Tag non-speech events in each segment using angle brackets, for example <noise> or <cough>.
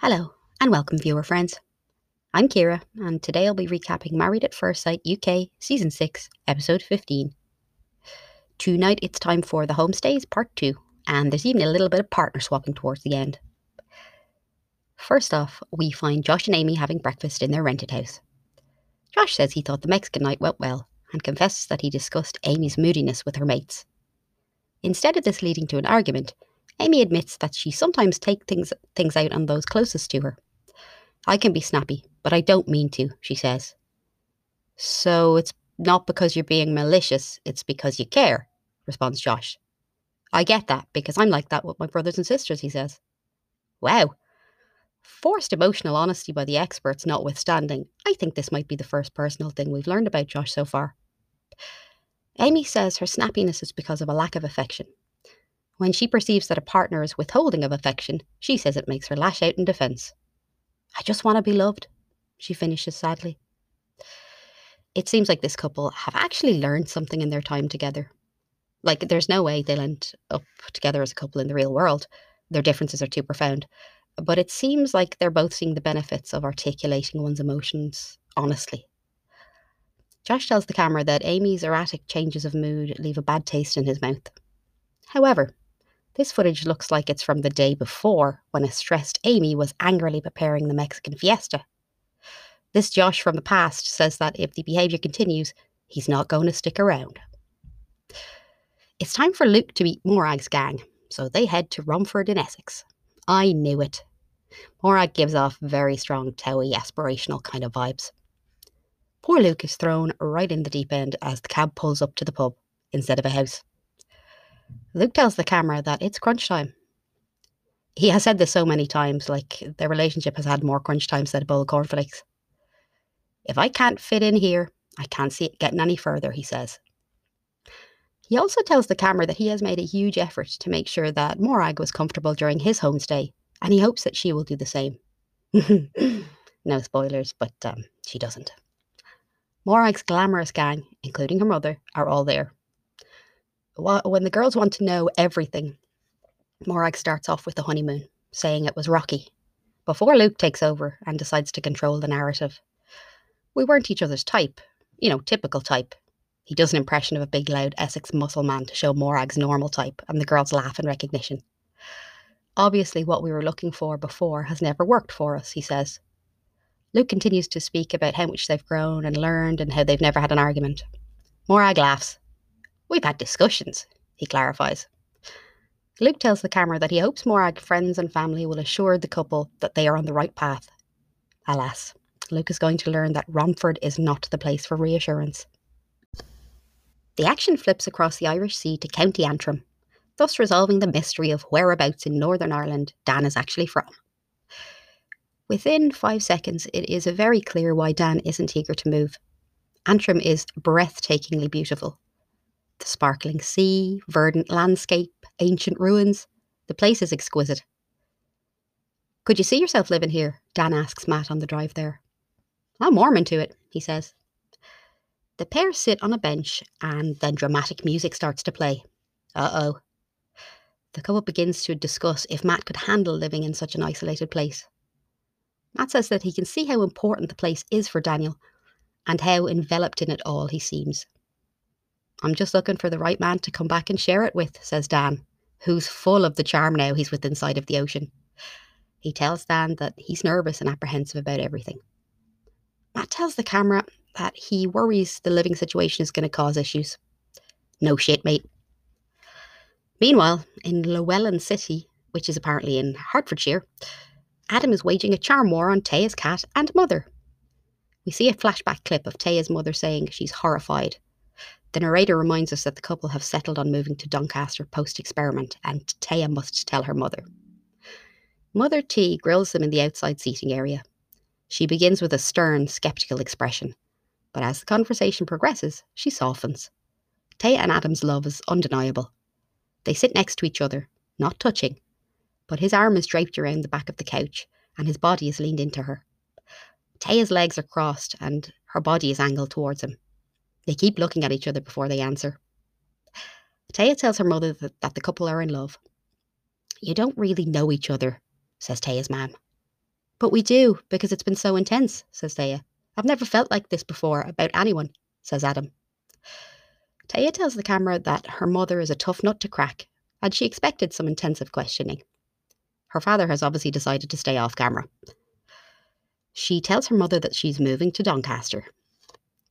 Hello, and welcome, viewer friends. I'm Kira, and today I'll be recapping Married at First Sight UK Season 6, Episode 15. Tonight it's time for the Homestays Part 2, and there's even a little bit of partner swapping towards the end. First off, we find Josh and Amy having breakfast in their rented house. Josh says he thought the Mexican night went well, and confesses that he discussed Amy's moodiness with her mates. Instead of this leading to an argument, Amy admits that she sometimes takes things, things out on those closest to her. I can be snappy, but I don't mean to, she says. So it's not because you're being malicious, it's because you care, responds Josh. I get that because I'm like that with my brothers and sisters, he says. Wow. Forced emotional honesty by the experts notwithstanding, I think this might be the first personal thing we've learned about Josh so far. Amy says her snappiness is because of a lack of affection, when she perceives that a partner is withholding of affection, she says it makes her lash out in defence. I just want to be loved, she finishes sadly. It seems like this couple have actually learned something in their time together. Like, there's no way they'll end up together as a couple in the real world. Their differences are too profound. But it seems like they're both seeing the benefits of articulating one's emotions honestly. Josh tells the camera that Amy's erratic changes of mood leave a bad taste in his mouth. However, this footage looks like it's from the day before when a stressed Amy was angrily preparing the Mexican fiesta. This Josh from the past says that if the behaviour continues, he's not going to stick around. It's time for Luke to meet Morag's gang, so they head to Romford in Essex. I knew it. Morag gives off very strong Towie aspirational kind of vibes. Poor Luke is thrown right in the deep end as the cab pulls up to the pub instead of a house. Luke tells the camera that it's crunch time. He has said this so many times, like their relationship has had more crunch times than a bowl of cornflakes. If I can't fit in here, I can't see it getting any further, he says. He also tells the camera that he has made a huge effort to make sure that Morag was comfortable during his homestay, and he hopes that she will do the same. <laughs> no spoilers, but um, she doesn't. Morag's glamorous gang, including her mother, are all there when the girls want to know everything, Morag starts off with the honeymoon, saying it was rocky, before Luke takes over and decides to control the narrative. We weren't each other's type, you know, typical type. He does an impression of a big, loud Essex muscle man to show Morag's normal type, and the girls laugh in recognition. Obviously, what we were looking for before has never worked for us, he says. Luke continues to speak about how much they've grown and learned and how they've never had an argument. Morag laughs. We've had discussions, he clarifies. Luke tells the camera that he hopes Morag friends and family will assure the couple that they are on the right path. Alas, Luke is going to learn that Romford is not the place for reassurance. The action flips across the Irish Sea to County Antrim, thus resolving the mystery of whereabouts in Northern Ireland Dan is actually from. Within five seconds, it is very clear why Dan isn't eager to move. Antrim is breathtakingly beautiful, sparkling sea, verdant landscape, ancient ruins. The place is exquisite. Could you see yourself living here? Dan asks Matt on the drive there. I'm warm into it, he says. The pair sit on a bench and then dramatic music starts to play. Uh oh. The couple begins to discuss if Matt could handle living in such an isolated place. Matt says that he can see how important the place is for Daniel and how enveloped in it all he seems. I'm just looking for the right man to come back and share it with, says Dan, who's full of the charm now he's within sight of the ocean. He tells Dan that he's nervous and apprehensive about everything. Matt tells the camera that he worries the living situation is going to cause issues. No shit, mate. Meanwhile, in Llewellyn City, which is apparently in Hertfordshire, Adam is waging a charm war on Taya's cat and mother. We see a flashback clip of Taya's mother saying she's horrified the narrator reminds us that the couple have settled on moving to Doncaster post experiment, and Taya must tell her mother. Mother T grills them in the outside seating area. She begins with a stern, sceptical expression, but as the conversation progresses, she softens. Taya and Adam's love is undeniable. They sit next to each other, not touching, but his arm is draped around the back of the couch, and his body is leaned into her. Taya's legs are crossed, and her body is angled towards him. They keep looking at each other before they answer. Taya tells her mother that, that the couple are in love. You don't really know each other, says Taya's mum. But we do, because it's been so intense, says Taya. I've never felt like this before about anyone, says Adam. Taya tells the camera that her mother is a tough nut to crack, and she expected some intensive questioning. Her father has obviously decided to stay off camera. She tells her mother that she's moving to Doncaster.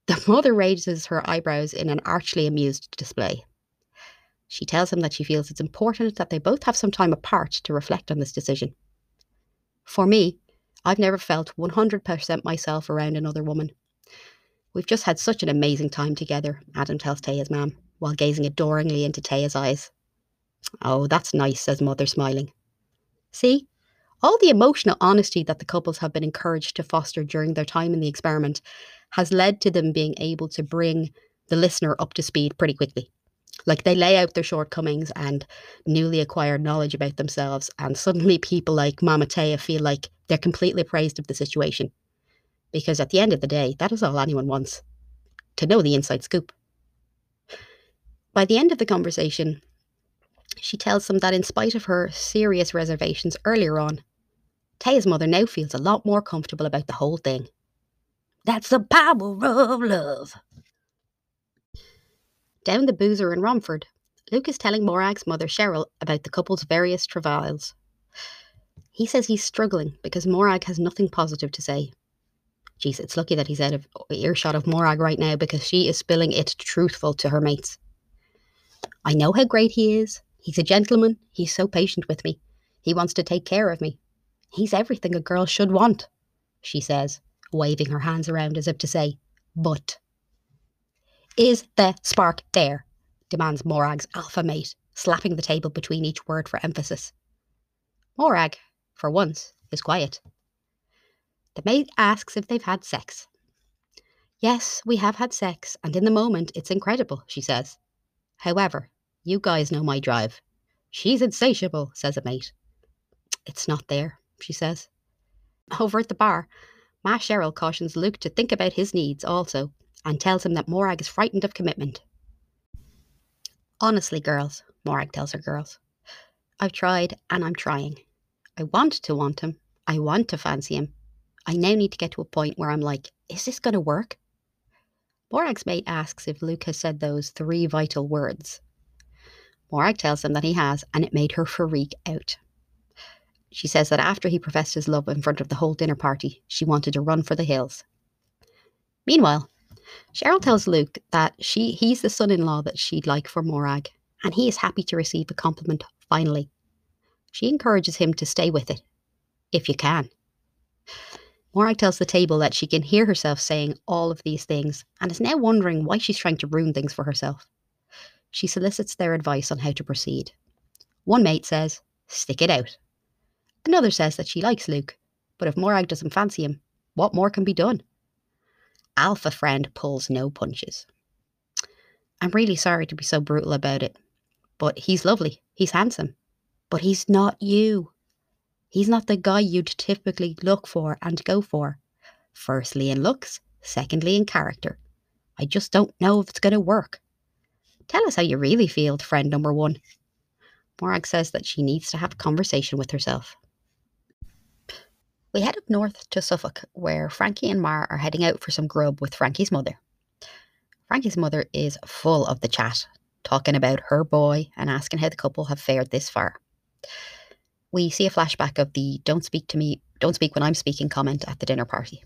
The mother raises her eyebrows in an archly amused display. She tells him that she feels it's important that they both have some time apart to reflect on this decision. For me, I've never felt 100% myself around another woman. We've just had such an amazing time together, Adam tells Taya's mum, while gazing adoringly into Taya's eyes. Oh, that's nice, says Mother, smiling. See? All the emotional honesty that the couples have been encouraged to foster during their time in the experiment has led to them being able to bring the listener up to speed pretty quickly. Like they lay out their shortcomings and newly acquired knowledge about themselves, and suddenly people like Mama Taya feel like they're completely appraised of the situation. Because at the end of the day, that is all anyone wants to know the inside scoop. By the end of the conversation, she tells them that in spite of her serious reservations earlier on, Taya's mother now feels a lot more comfortable about the whole thing. That's the power of love. Down the boozer in Romford, Luke is telling Morag's mother Cheryl about the couple's various travails. He says he's struggling because Morag has nothing positive to say. Geez, it's lucky that he's out of earshot of Morag right now because she is spilling it truthful to her mates. I know how great he is. He's a gentleman. He's so patient with me. He wants to take care of me. He's everything a girl should want, she says, waving her hands around as if to say, but. Is the spark there? demands Morag's alpha mate, slapping the table between each word for emphasis. Morag, for once, is quiet. The mate asks if they've had sex. Yes, we have had sex, and in the moment it's incredible, she says. However, you guys know my drive. She's insatiable, says a mate. It's not there, she says. Over at the bar, Ma Cheryl cautions Luke to think about his needs also and tells him that Morag is frightened of commitment. Honestly, girls, Morag tells her girls, I've tried and I'm trying. I want to want him. I want to fancy him. I now need to get to a point where I'm like, is this going to work? Morag's mate asks if Luke has said those three vital words. Morag tells him that he has, and it made her freak out. She says that after he professed his love in front of the whole dinner party, she wanted to run for the hills. Meanwhile, Cheryl tells Luke that she he's the son-in-law that she'd like for Morag, and he is happy to receive a compliment finally. She encourages him to stay with it, if you can. Morag tells the table that she can hear herself saying all of these things and is now wondering why she's trying to ruin things for herself. She solicits their advice on how to proceed. One mate says, stick it out. Another says that she likes Luke, but if Morag doesn't fancy him, what more can be done? Alpha friend pulls no punches. I'm really sorry to be so brutal about it, but he's lovely. He's handsome. But he's not you. He's not the guy you'd typically look for and go for. Firstly, in looks, secondly, in character. I just don't know if it's going to work. Tell us how you really feel, friend number one. Morag says that she needs to have a conversation with herself. We head up north to Suffolk, where Frankie and Mar are heading out for some grub with Frankie's mother. Frankie's mother is full of the chat, talking about her boy and asking how the couple have fared this far. We see a flashback of the don't speak to me, don't speak when I'm speaking comment at the dinner party.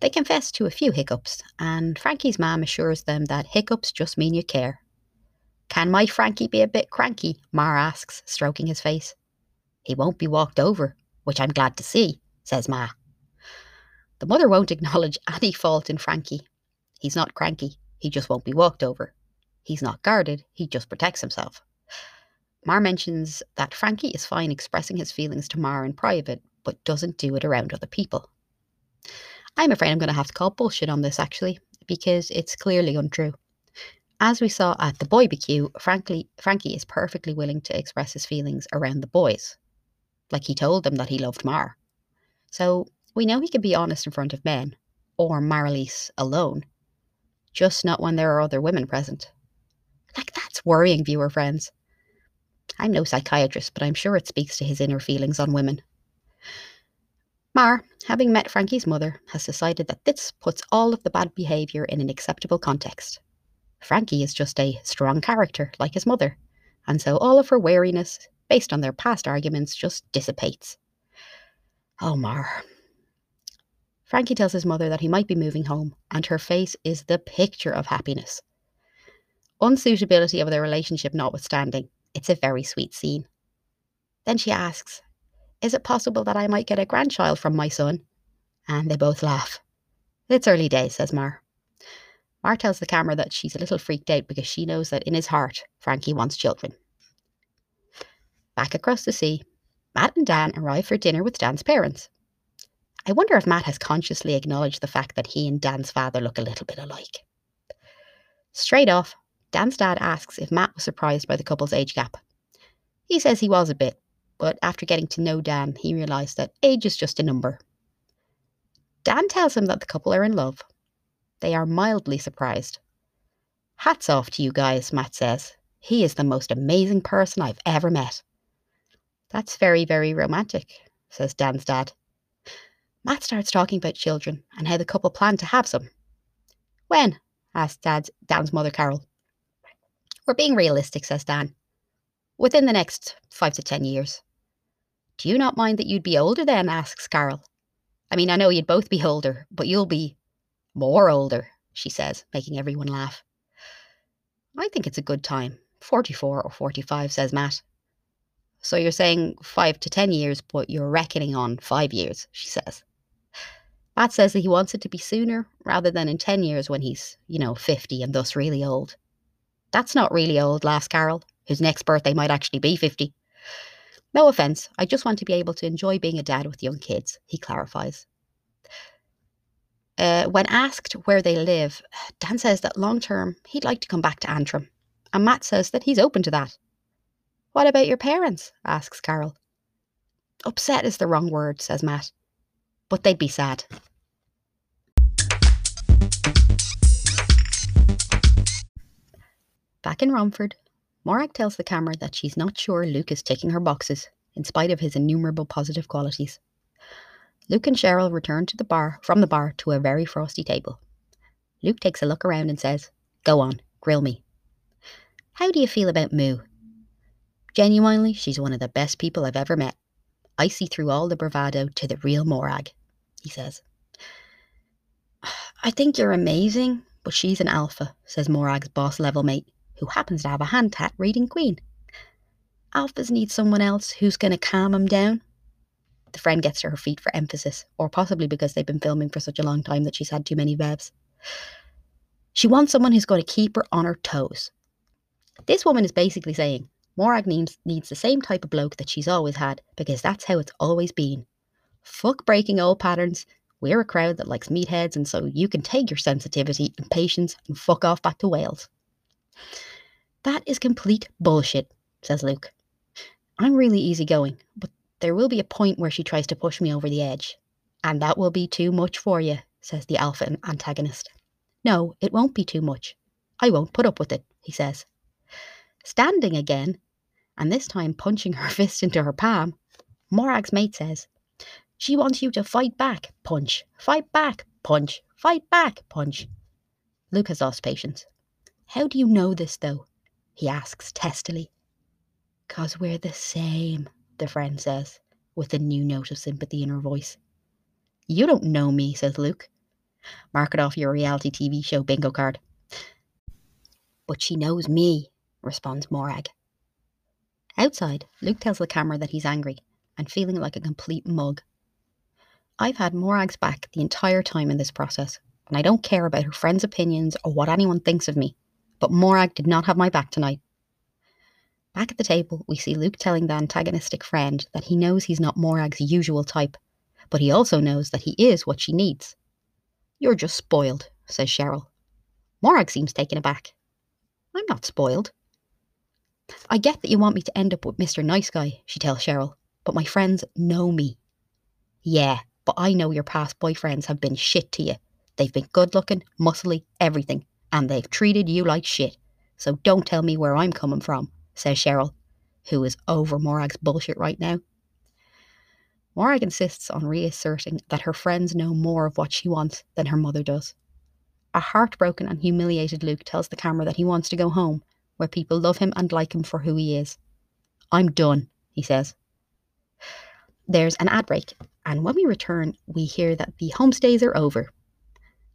They confess to a few hiccups, and Frankie's mum assures them that hiccups just mean you care. Can my Frankie be a bit cranky? Mar asks, stroking his face. He won't be walked over, which I'm glad to see, says Ma. The mother won't acknowledge <laughs> any fault in Frankie. He's not cranky, he just won't be walked over. He's not guarded, he just protects himself. Mar mentions that Frankie is fine expressing his feelings to Mar in private, but doesn't do it around other people. I'm afraid I'm going to have to call bullshit on this actually, because it's clearly untrue. As we saw at the boy BQ, frankly, Frankie is perfectly willing to express his feelings around the boys. Like he told them that he loved Mar. So we know he can be honest in front of men, or Marilyse alone, just not when there are other women present. Like, that's worrying, viewer friends. I'm no psychiatrist, but I'm sure it speaks to his inner feelings on women. Mar, having met Frankie's mother, has decided that this puts all of the bad behaviour in an acceptable context. Frankie is just a strong character, like his mother, and so all of her wariness, based on their past arguments, just dissipates. Oh, Mar. Frankie tells his mother that he might be moving home, and her face is the picture of happiness. Unsuitability of their relationship notwithstanding, it's a very sweet scene. Then she asks, Is it possible that I might get a grandchild from my son? And they both laugh. It's early days, says Mar. Mar tells the camera that she's a little freaked out because she knows that in his heart, Frankie wants children. Back across the sea, Matt and Dan arrive for dinner with Dan's parents. I wonder if Matt has consciously acknowledged the fact that he and Dan's father look a little bit alike. Straight off, Dan's dad asks if Matt was surprised by the couple's age gap. He says he was a bit, but after getting to know Dan, he realised that age is just a number. Dan tells him that the couple are in love. They are mildly surprised. Hats off to you guys, Matt says. He is the most amazing person I've ever met. That's very, very romantic, says Dan's dad. Matt starts talking about children and how the couple plan to have some. When? asks Dad's, Dan's mother, Carol. We're being realistic, says Dan. Within the next five to ten years. Do you not mind that you'd be older then? asks Carol. I mean, I know you'd both be older, but you'll be more older, she says, making everyone laugh. I think it's a good time. 44 or 45, says Matt. So you're saying five to ten years, but you're reckoning on five years, she says. Matt says that he wants it to be sooner rather than in 10 years when he's, you know, 50 and thus really old. That's not really old, laughs Carol, whose next birthday might actually be 50. No offence, I just want to be able to enjoy being a dad with young kids, he clarifies. Uh, when asked where they live, Dan says that long term he'd like to come back to Antrim, and Matt says that he's open to that. What about your parents? asks Carol. Upset is the wrong word, says Matt, but they'd be sad. Back in Romford, Morag tells the camera that she's not sure Luke is ticking her boxes, in spite of his innumerable positive qualities. Luke and Cheryl return to the bar from the bar to a very frosty table. Luke takes a look around and says, Go on, grill me. How do you feel about Moo? Genuinely, she's one of the best people I've ever met. I see through all the bravado to the real Morag, he says. I think you're amazing, but she's an alpha, says Morag's boss level mate who happens to have a hand tat reading Queen. Alphas need someone else who's going to calm him down. The friend gets to her feet for emphasis, or possibly because they've been filming for such a long time that she's had too many bevs. She wants someone who's going to keep her on her toes. This woman is basically saying Morag needs, needs the same type of bloke that she's always had, because that's how it's always been. Fuck breaking old patterns. We're a crowd that likes meatheads, and so you can take your sensitivity and patience and fuck off back to Wales. That is complete bullshit, says Luke. I'm really easygoing, but there will be a point where she tries to push me over the edge. And that will be too much for you, says the alpha antagonist. No, it won't be too much. I won't put up with it, he says. Standing again, and this time punching <laughs> her fist into her palm, Morag's mate says, She wants you to fight back, punch, fight back, punch, fight back, punch. Luke has lost patience. How do you know this, though? he asks testily. Cause we're the same, the friend says, with a new note of sympathy in her voice. You don't know me, says Luke. Mark it off your reality TV show bingo card. But she knows me, responds Morag. Outside, Luke tells the camera that he's angry and feeling like a complete mug. I've had Morag's back the entire time in this process, and I don't care about her friends' opinions or what anyone thinks of me but Morag did not have my back tonight. Back at the table, we see Luke telling the antagonistic friend that he knows he's not Morag's usual type, but he also knows that he is what she needs. You're just spoiled, says Cheryl. Morag seems taken aback. I'm not spoiled. I get that you want me to end up with Mr. Nice Guy, she tells Cheryl, but my friends know me. Yeah, but I know your past boyfriends have been shit to you. They've been good looking, muscly, everything and they've treated you like shit. So don't tell me where I'm coming from, says Cheryl, who is over Morag's bullshit right now. Morag insists on reasserting that her friends know more of what she wants than her mother does. A heartbroken and humiliated Luke tells the camera that he wants to go home, where people love him and like him for who he is. I'm done, he says. There's an ad break, and when we return, we hear that the homestays are over.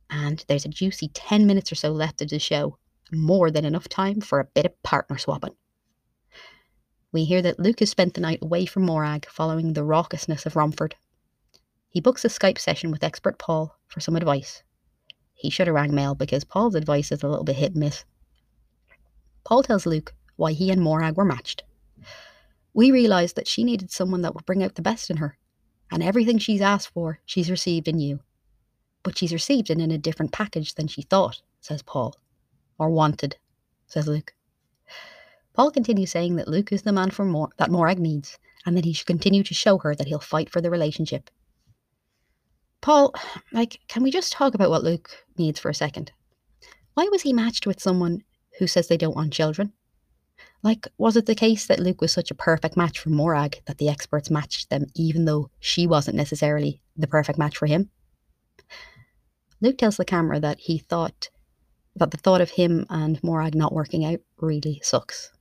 And there's a juicy 10 minutes or so left of the show, more than enough time for a bit of partner swapping. We hear that Luke has spent the night away from Morag following the raucousness of Romford. He books a Skype session with expert Paul for some advice. He should have rang Mel because Paul's advice is a little bit hit and miss. Paul tells Luke why he and Morag were matched. We realised that she needed someone that would bring out the best in her, and everything she's asked for, she's received in you. But she's received it in a different package than she thought, says Paul. Or wanted, says Luke. Paul continues saying that Luke is the man for more that Morag needs, and that he should continue to show her that he'll fight for the relationship. Paul, like, can we just talk about what Luke needs for a second? Why was he matched with someone who says they don't want children? Like, was it the case that Luke was such a perfect match for Morag that the experts matched them even though she wasn't necessarily the perfect match for him? Luke tells the camera that he thought that the thought of him and Morag not working out really sucks.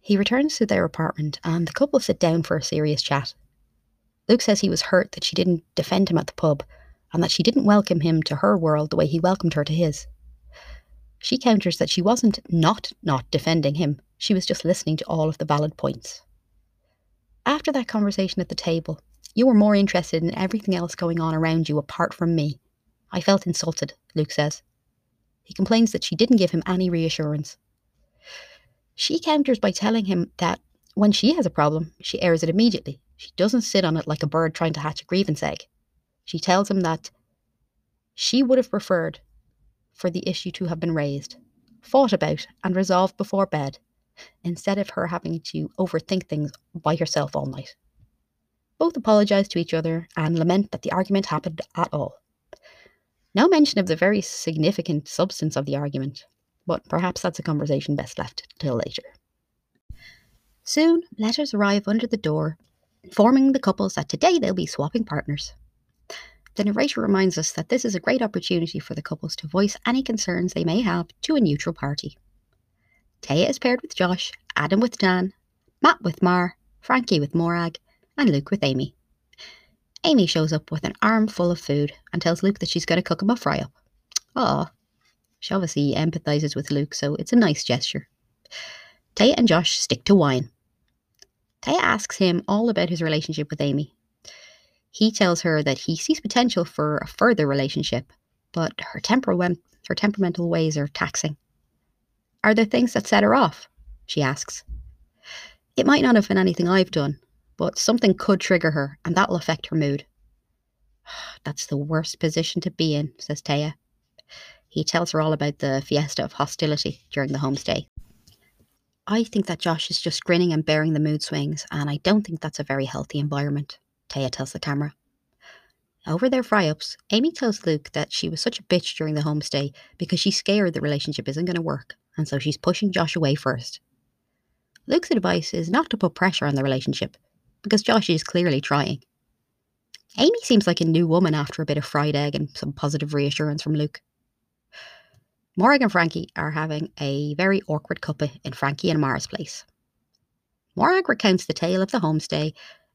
He returns to their apartment and the couple sit down for a serious chat. Luke says he was hurt that she didn't defend him at the pub and that she didn't welcome him to her world the way he welcomed her to his. She counters that she wasn't not not defending him, she was just listening to all of the valid points. After that conversation at the table, you were more interested in everything else going on around you apart from me. I felt insulted, Luke says. He complains that she didn't give him any reassurance. She counters by telling him that when she has a problem, she airs it immediately. She doesn't sit on it like a bird trying to hatch a grievance egg. She tells him that she would have preferred for the issue to have been raised, fought about, and resolved before bed, instead of her having to overthink things by herself all night. Both apologise to each other and lament that the argument happened at all. No mention of the very significant substance of the argument, but perhaps that's a conversation best left till later. Soon, letters arrive under the door, informing the couples that today they'll be swapping partners. The narrator reminds us that this is a great opportunity for the couples to voice any concerns they may have to a neutral party. Taya is paired with Josh, Adam with Dan, Matt with Mar, Frankie with Morag, and Luke with Amy. Amy shows up with an armful of food and tells Luke that she's going to cook him a fry up. Aw, she obviously empathises with Luke, so it's a nice gesture. Taya and Josh stick to wine. Taya asks him all about his relationship with Amy. He tells her that he sees potential for a further relationship, but her, temperament, her temperamental ways are taxing. Are there things that set her off? She asks. It might not have been anything I've done, but something could trigger her, and that'll affect her mood. <sighs> That's the worst position to be in, says Taya. He tells her all about the fiesta of hostility during the homestay. I think that Josh is just grinning and bearing the mood swings, and I don't think that's a very healthy environment, Taya tells the camera. Over their fry ups, Amy tells Luke that she was such a bitch during the homestay because she's scared the relationship isn't going to work, and so she's pushing Josh away first. Luke's advice is not to put pressure on the relationship, because Josh is clearly trying. Amy seems like a new woman after a bit of fried egg and some positive reassurance from Luke. Morag and Frankie are having a very awkward cuppa in Frankie and Mara's place. Morag recounts the tale of the homestay,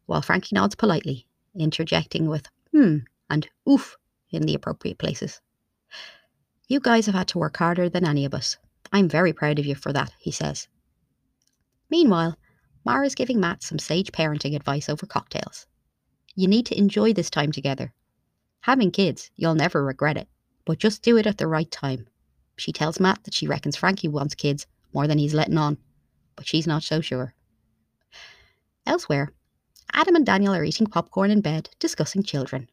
while Frankie nods politely, interjecting with hmm and oof in the appropriate places. You guys have had to work harder than any of us. I'm very proud of you for that, he says. Meanwhile, Mara's giving Matt some sage parenting advice over cocktails. You need to enjoy this time together. Having kids, you'll never regret it, but just do it at the right time. She tells Matt that she reckons Frankie wants kids more than he's letting on, but she's not so sure. Elsewhere, Adam and Daniel are eating popcorn in bed, discussing children.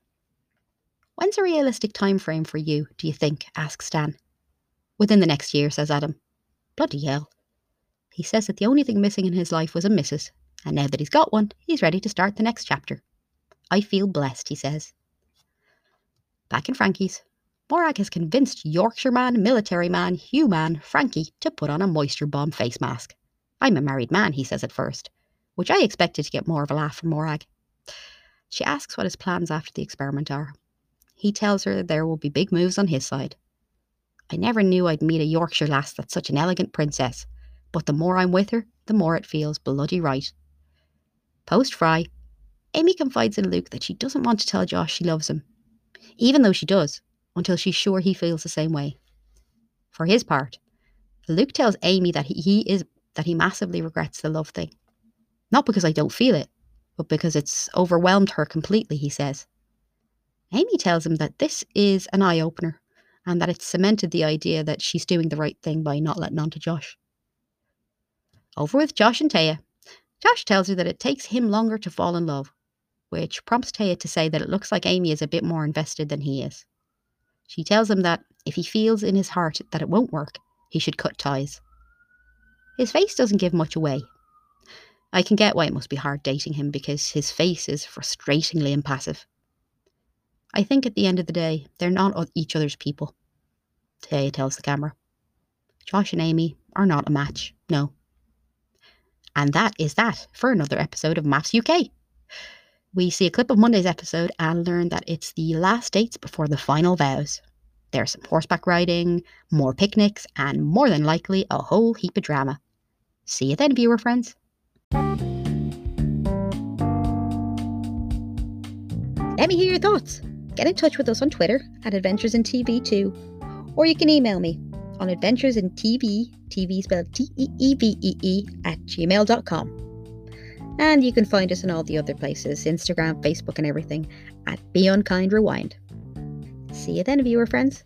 When's a realistic time frame for you, do you think? asks Dan. Within the next year, says Adam. Bloody hell. He says that the only thing missing in his life was a missus, and now that he's got one, he's ready to start the next chapter. I feel blessed, he says. Back in Frankie's, Morag has convinced Yorkshire man, military man, Hugh man, Frankie to put on a moisture bomb face mask. I'm a married man, he says at first, which I expected to get more of a laugh from Morag. She asks what his plans after the experiment are. He tells her there will be big moves on his side. I never knew I'd meet a Yorkshire lass that's such an elegant princess, but the more I'm with her, the more it feels bloody right. Post Fry, Amy confides in Luke that she doesn't want to tell Josh she loves him, even though she does, until she's sure he feels the same way. For his part, Luke tells Amy that he, he is that he massively regrets the love thing. Not because I don't feel it, but because it's overwhelmed her completely, he says. Amy tells him that this is an eye opener and that it's cemented the idea that she's doing the right thing by not letting on to Josh. Over with Josh and Taya. Josh tells her that it takes him longer to fall in love, which prompts Taya to say that it looks like Amy is a bit more invested than he is. She tells him that if he feels in his heart that it won't work, he should cut ties. His face doesn't give much away. I can get why it must be hard dating him because his face is frustratingly impassive. I think at the end of the day, they're not each other's people. Taya tells the camera. Josh and Amy are not a match, no. And that is that for another episode of MAFS UK. We see a clip of Monday's episode and learn that it's the last dates before the final vows. There's some horseback riding, more picnics, and more than likely a whole heap of drama. See you then, viewer friends. Let me hear your thoughts. Get in touch with us on Twitter at Adventures in TV 2, or you can email me on Adventures in TV, TV spelled T E E V E E, at gmail.com. And you can find us on all the other places Instagram, Facebook, and everything at Be Unkind Rewind. See you then, viewer friends.